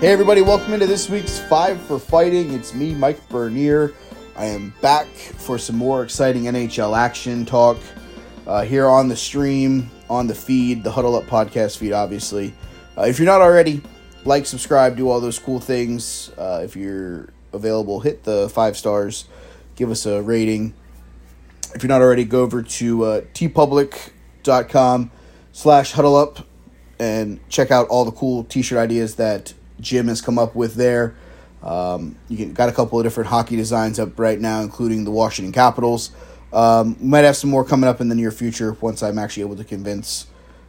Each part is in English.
Hey, everybody, welcome into this week's Five for Fighting. It's me, Mike Bernier. I am back for some more exciting NHL action talk uh, here on the stream, on the feed, the Huddle Up podcast feed, obviously. Uh, if you're not already, like, subscribe, do all those cool things. Uh, if you're available, hit the five stars, give us a rating. If you're not already, go over to uh, teepublic.com slash huddle up and check out all the cool t-shirt ideas that Jim has come up with there. Um, you got a couple of different hockey designs up right now, including the Washington Capitals. Um, we might have some more coming up in the near future once I'm actually able to convince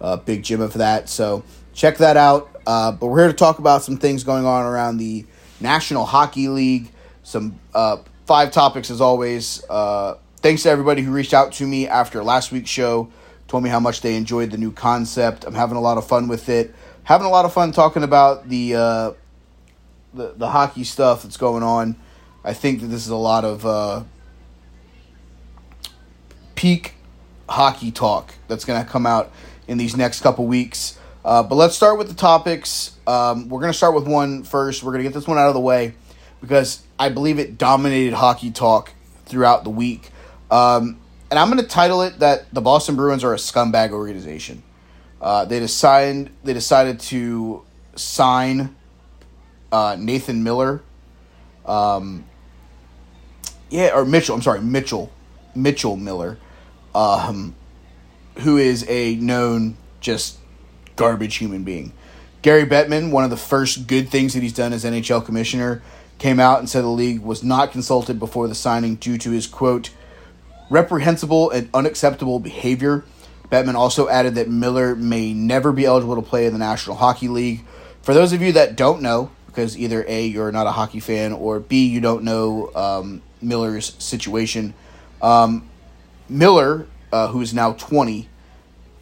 uh, Big Jim of that. So check that out. Uh, but we're here to talk about some things going on around the National Hockey League. Some uh, five topics as always. Uh, thanks to everybody who reached out to me after last week's show, told me how much they enjoyed the new concept. I'm having a lot of fun with it. Having a lot of fun talking about the uh, the the hockey stuff that's going on. I think that this is a lot of uh, peak hockey talk that's going to come out in these next couple weeks. Uh, but let's start with the topics. Um, we're going to start with one first. We're going to get this one out of the way because I believe it dominated hockey talk throughout the week. Um, and I'm going to title it that the Boston Bruins are a scumbag organization. Uh, they decided they decided to sign uh, Nathan Miller. Um, yeah, or Mitchell. I'm sorry, Mitchell, Mitchell Miller, um, who is a known just garbage human being. Gary Bettman, one of the first good things that he's done as NHL commissioner, came out and said the league was not consulted before the signing due to his quote reprehensible and unacceptable behavior. Bettman also added that Miller may never be eligible to play in the National Hockey League. For those of you that don't know, because either A, you're not a hockey fan, or B, you don't know um, Miller's situation, um, Miller, uh, who is now 20,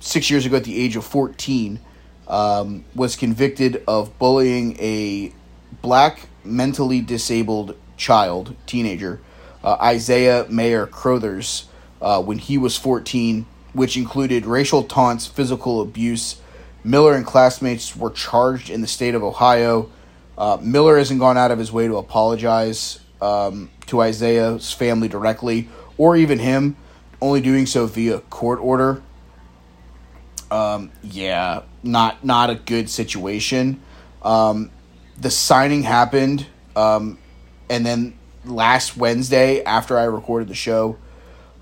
six years ago at the age of 14, um, was convicted of bullying a black mentally disabled child, teenager, uh, Isaiah Meyer Crothers, uh, when he was 14, which included racial taunts, physical abuse. Miller and classmates were charged in the state of Ohio. Uh, Miller hasn't gone out of his way to apologize um, to Isaiah's family directly, or even him, only doing so via court order. Um, yeah, not not a good situation. Um, the signing happened, um, and then last Wednesday after I recorded the show,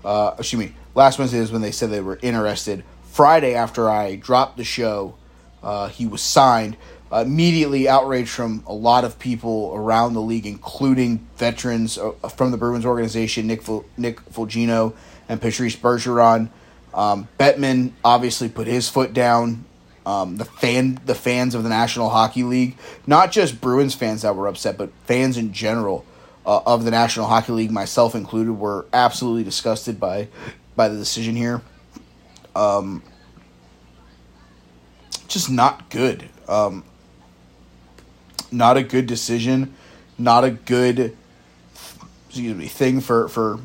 uh, excuse me, last Wednesday is when they said they were interested. Friday after I dropped the show, uh, he was signed. Uh, immediately outrage from a lot of people around the league, including veterans uh, from the Bruins organization, Nick Nick Foligno and Patrice Bergeron. Um, Bettman obviously put his foot down. Um, the fan, the fans of the National Hockey League, not just Bruins fans that were upset, but fans in general uh, of the National Hockey League, myself included, were absolutely disgusted by by the decision here. Um, just not good. Um, not a good decision. Not a good excuse me thing for for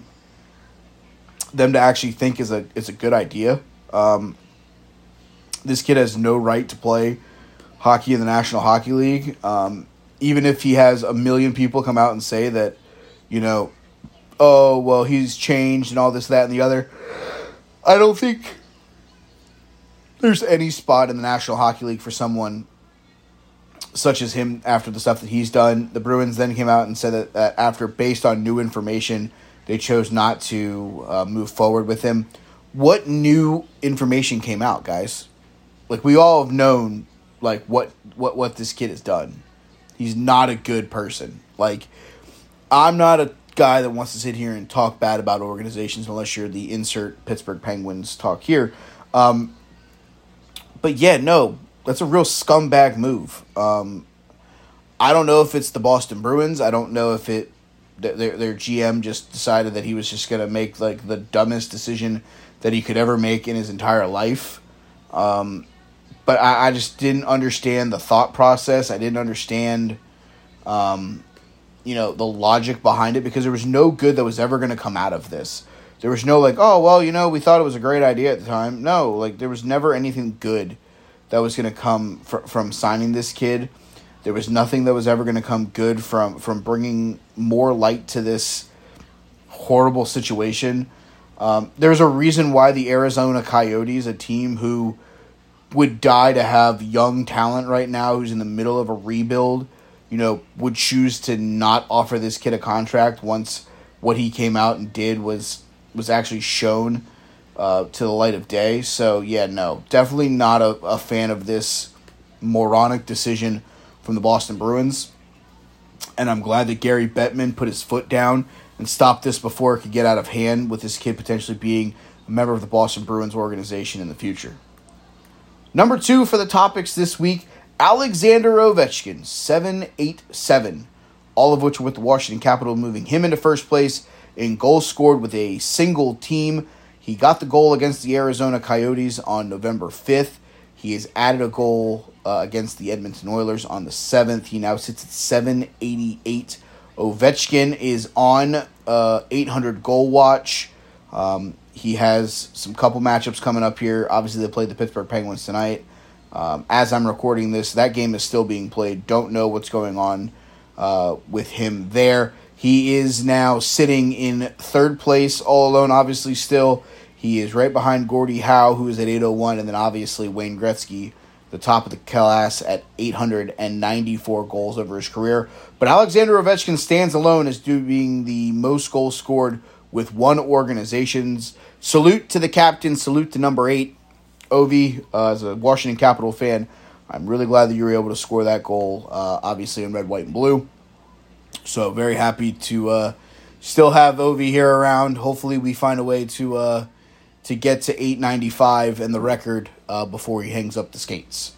them to actually think is a is a good idea. Um, this kid has no right to play hockey in the National Hockey League. Um, even if he has a million people come out and say that, you know, oh well he's changed and all this that and the other. I don't think there's any spot in the National Hockey League for someone such as him after the stuff that he's done. The Bruins then came out and said that, that after, based on new information, they chose not to uh, move forward with him. What new information came out, guys? Like we all have known, like what what what this kid has done. He's not a good person. Like I'm not a guy that wants to sit here and talk bad about organizations unless you're the insert Pittsburgh Penguins talk here. Um, but yeah, no, that's a real scumbag move. Um, I don't know if it's the Boston Bruins. I don't know if it their their GM just decided that he was just gonna make like the dumbest decision that he could ever make in his entire life. Um, but I, I just didn't understand the thought process. I didn't understand, um, you know, the logic behind it because there was no good that was ever gonna come out of this. There was no like, oh well, you know, we thought it was a great idea at the time. No, like there was never anything good that was going to come fr- from signing this kid. There was nothing that was ever going to come good from from bringing more light to this horrible situation. Um, there's a reason why the Arizona Coyotes, a team who would die to have young talent right now, who's in the middle of a rebuild, you know, would choose to not offer this kid a contract once what he came out and did was was actually shown uh, to the light of day. So yeah, no, definitely not a, a fan of this moronic decision from the Boston Bruins. And I'm glad that Gary Bettman put his foot down and stopped this before it could get out of hand with this kid potentially being a member of the Boston Bruins organization in the future. Number two for the topics this week Alexander Ovechkin, 787, all of which with the Washington Capital, moving him into first place in goals scored with a single team. He got the goal against the Arizona Coyotes on November 5th. He has added a goal uh, against the Edmonton Oilers on the 7th. He now sits at 788. Ovechkin is on uh, 800 goal watch. Um, he has some couple matchups coming up here. Obviously, they played the Pittsburgh Penguins tonight. Um, as I'm recording this, that game is still being played. Don't know what's going on uh, with him there. He is now sitting in third place all alone, obviously, still. He is right behind Gordie Howe, who is at 801, and then obviously Wayne Gretzky, the top of the class, at 894 goals over his career. But Alexander Ovechkin stands alone as doing the most goals scored with one organization's. Salute to the captain, salute to number eight, Ovi, uh, as a Washington Capital fan. I'm really glad that you were able to score that goal, uh, obviously in red, white, and blue. So very happy to uh, still have Ovi here around. Hopefully, we find a way to uh, to get to 895 and the record uh, before he hangs up the skates.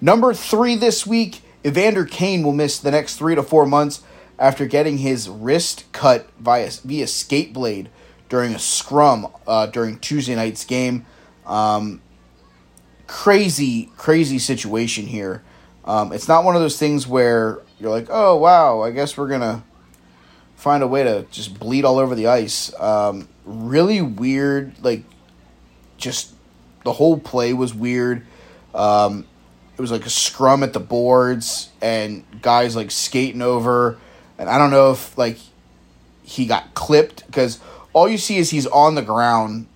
Number three this week, Evander Kane will miss the next three to four months after getting his wrist cut via via skate blade during a scrum uh, during Tuesday night's game. Um, crazy, crazy situation here. Um, it's not one of those things where you're like, oh wow, I guess we're gonna find a way to just bleed all over the ice. Um, really weird, like just the whole play was weird. Um, it was like a scrum at the boards and guys like skating over, and I don't know if like he got clipped because all you see is he's on the ground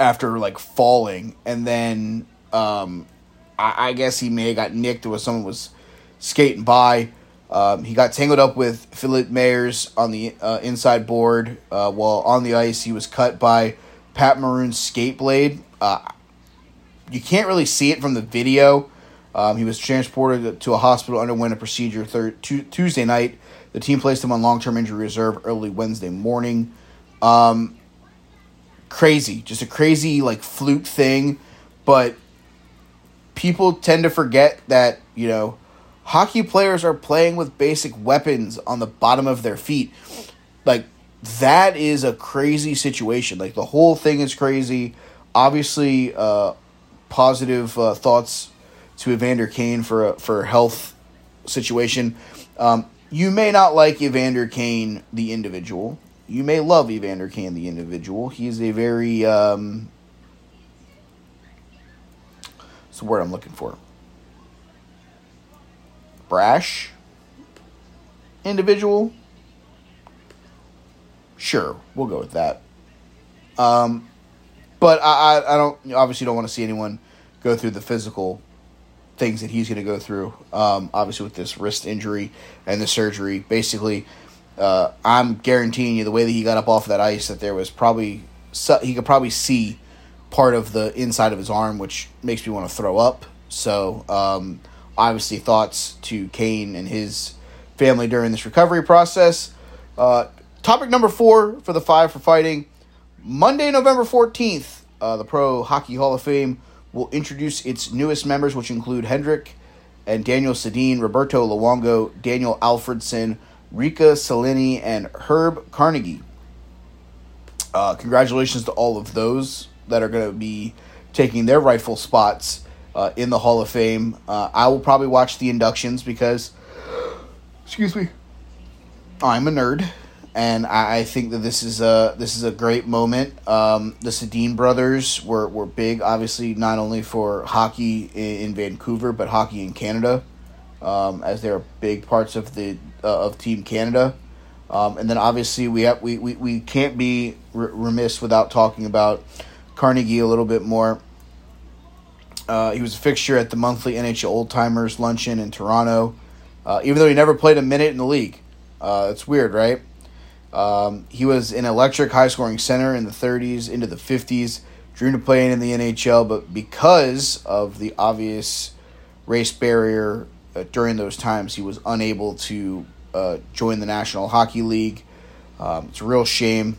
after like falling, and then um, I, I guess he may have got nicked or someone was skating by. Um, he got tangled up with Philippe Myers on the uh, inside board uh, while on the ice. He was cut by Pat Maroon's skate blade. Uh, you can't really see it from the video. Um, he was transported to a hospital, underwent a procedure thir- t- Tuesday night. The team placed him on long term injury reserve early Wednesday morning. Um, crazy, just a crazy like fluke thing, but people tend to forget that you know hockey players are playing with basic weapons on the bottom of their feet. Like that is a crazy situation. Like the whole thing is crazy. Obviously, uh, positive uh, thoughts to Evander Kane for a for a health situation. Um, you may not like Evander Kane the individual. You may love Evander Kane the individual. He's a very um, what's the word I'm looking for? brash individual. Sure, we'll go with that. Um, but I, I, I don't obviously don't want to see anyone go through the physical things that he's going to go through. Um, obviously with this wrist injury and the surgery, basically, uh, I'm guaranteeing you the way that he got up off of that ice that there was probably he could probably see part of the inside of his arm, which makes me want to throw up. So um, obviously thoughts to Kane and his family during this recovery process. Uh, topic number four for the five for fighting. Monday, November 14th, uh, the Pro Hockey Hall of Fame will introduce its newest members, which include Henrik and Daniel Sedin, Roberto Luongo, Daniel Alfredsson, Riikka Sallinen, and Herb Carnegie. Uh, congratulations to all of those that are going to be taking their rightful spots uh, in the Hall of Fame. Uh, I will probably watch the inductions because, excuse me, I'm a nerd, and I, I think that this is a this is a great moment. Um, the Sedin brothers were, were big, obviously not only for hockey in, in Vancouver but hockey in Canada. Um, as they're big parts of the uh, of Team Canada. Um, and then obviously we have we, we, we can't be remiss without talking about Carnegie a little bit more. Uh, he was a fixture at the monthly NHL Old Timers luncheon in Toronto, uh, even though he never played a minute in the league. Uh, it's weird, right? Um, he was an electric, high scoring center in the 30s into the 50s, dreamed of playing in the NHL, but because of the obvious race barrier uh, during those times, he was unable to uh, join the National Hockey League. Um, it's a real shame.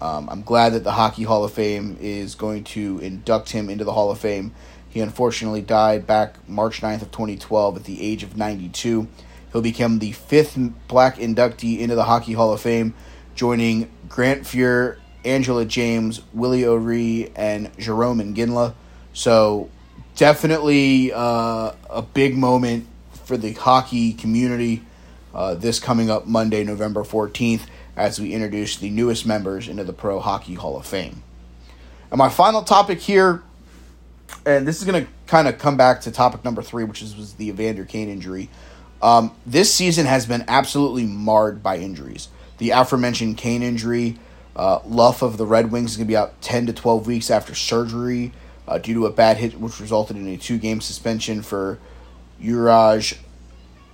Um, I'm glad that the Hockey Hall of Fame is going to induct him into the Hall of Fame he unfortunately died back March 9th of 2012 at the age of 92. He'll become the fifth black inductee into the Hockey Hall of Fame, joining Grant Fuhr, Angela James, Willie O'Ree, and Jarome Iginla. So definitely uh, a big moment for the hockey community uh, this coming up Monday, November 14th, as we introduce the newest members into the Pro Hockey Hall of Fame. And my final topic here and this is going to kind of come back to topic number three, which is, was the Evander Kane injury. Um, this season has been absolutely marred by injuries. The aforementioned Kane injury, uh, Luff of the Red Wings is going to be out 10 to 12 weeks after surgery uh, due to a bad hit, which resulted in a two game suspension for Juraj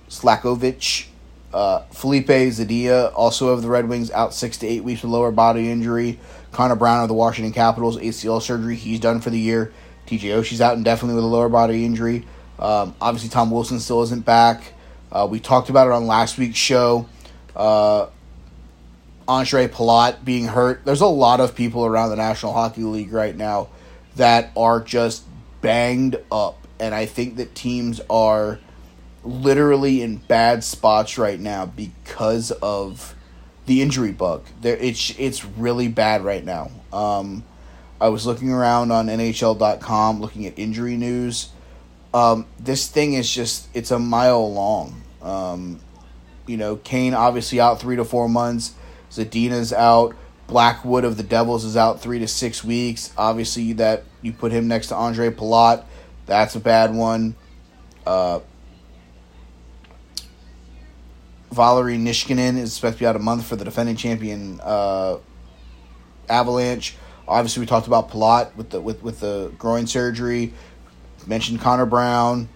Slafkovsky, Uh, Filip Zadina, also of the Red Wings, out six to eight weeks with lower body injury. Connor Brown of the Washington Capitals, ACL surgery. He's done for the year. TJ Oshie's out indefinitely with a lower body injury. Um, obviously, Tom Wilson still isn't back. Uh, we talked about it on last week's show. Uh, Ondrej Palat being hurt. There's a lot of people around the National Hockey League right now that are just banged up. And I think that teams are literally in bad spots right now because of the injury bug. There, it's it's really bad right now. Um, I was looking around on NHL.com looking at injury news. Um, this thing is just, it's a mile long. Um, you know, Kane obviously out three to four months. Zadina's out. Blackwood of the Devils is out three to six weeks. Obviously, that you put him next to Ondrej Palat, that's a bad one. Uh, Valeri Nichushkin is expected to be out a month for the defending champion uh, Avalanche. Obviously, we talked about Palat with the with, with the groin surgery. Mentioned Connor Brown.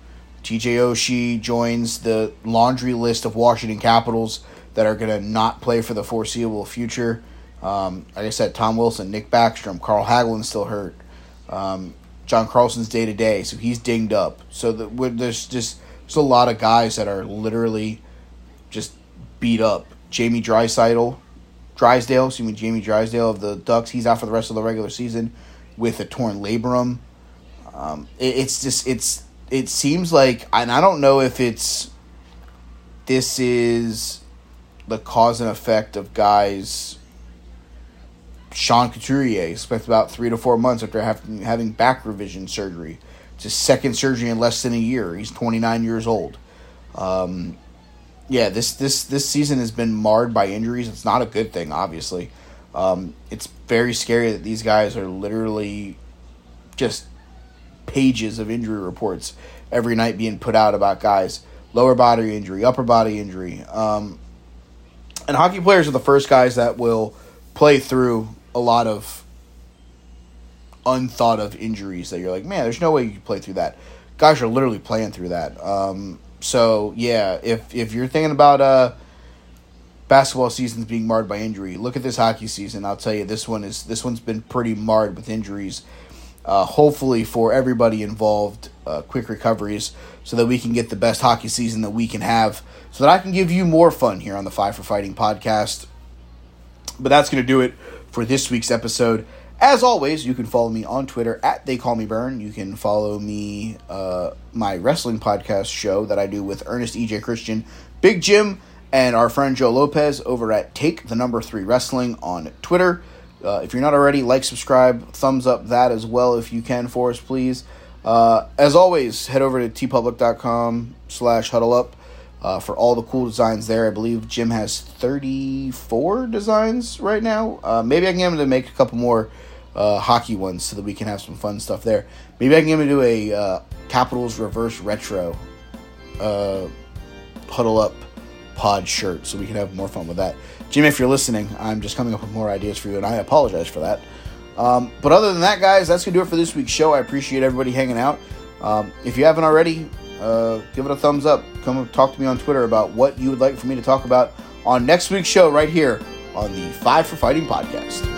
TJ Oshie joins the laundry list of Washington Capitals that are going to not play for the foreseeable future. Um, like I said, Tom Wilson, Nick Backstrom, Carl Hagelin still hurt. Um, John Carlson's day to day, so he's dinged up. So the, there's just there's a lot of guys that are literally just beat up. Jamie Draisaitl, Drysdale, excuse me, Jamie Drysdale of the Ducks, he's out for the rest of the regular season with a torn labrum. Um, it, it's just it's it seems like, and I don't know if it's this is the cause and effect of guys. Sean Couturier spent about three to four months after having having back revision surgery. It's his second surgery in less than a year. He's 29 years old. Um, yeah, this this this season has been marred by injuries. It's not a good thing, obviously. Um, it's very scary that these guys are literally just pages of injury reports every night being put out about guys lower body injury, upper body injury. Um, and hockey players are the first guys that will play through a lot of unthought of injuries that you're like, man, there's no way you can play through that. Guys are literally playing through that. Um, so yeah, if if you're thinking about uh basketball seasons being marred by injury, look at this hockey season. I'll tell you, this one is this one's been pretty marred with injuries. Uh, hopefully for everybody involved, uh, quick recoveries so that we can get the best hockey season that we can have, so that I can give you more fun here on the Five for Fighting podcast. But that's going to do it for this week's episode. As always, you can follow me on Twitter at They Call Me Burn. You can follow me, uh, my wrestling podcast show that I do with Ernest EJ Christian, Big Jim, and our friend Joe Lopez over at Take the Number Three Wrestling on Twitter. Uh, if you're not already, like, subscribe, thumbs up that as well if you can for us, please. Uh, as always, head over to teepublic.com slash huddle up uh, for all the cool designs there. I believe Jim has 34 designs right now. Uh, maybe I can get him to make a couple more uh, hockey ones so that we can have some fun stuff there. Maybe I can get him to do a uh, Capitals reverse retro uh, Huddle Up Pod shirt so we can have more fun with that. Jim, if you're listening, I'm just coming up with more ideas for you, and I apologize for that. Um, but other than that, guys, that's going to do it for this week's show. I appreciate everybody hanging out. Um, if you haven't already, uh, give it a thumbs up. Come talk to me on Twitter about what you would like for me to talk about on next week's show right here on the Five for Fighting podcast.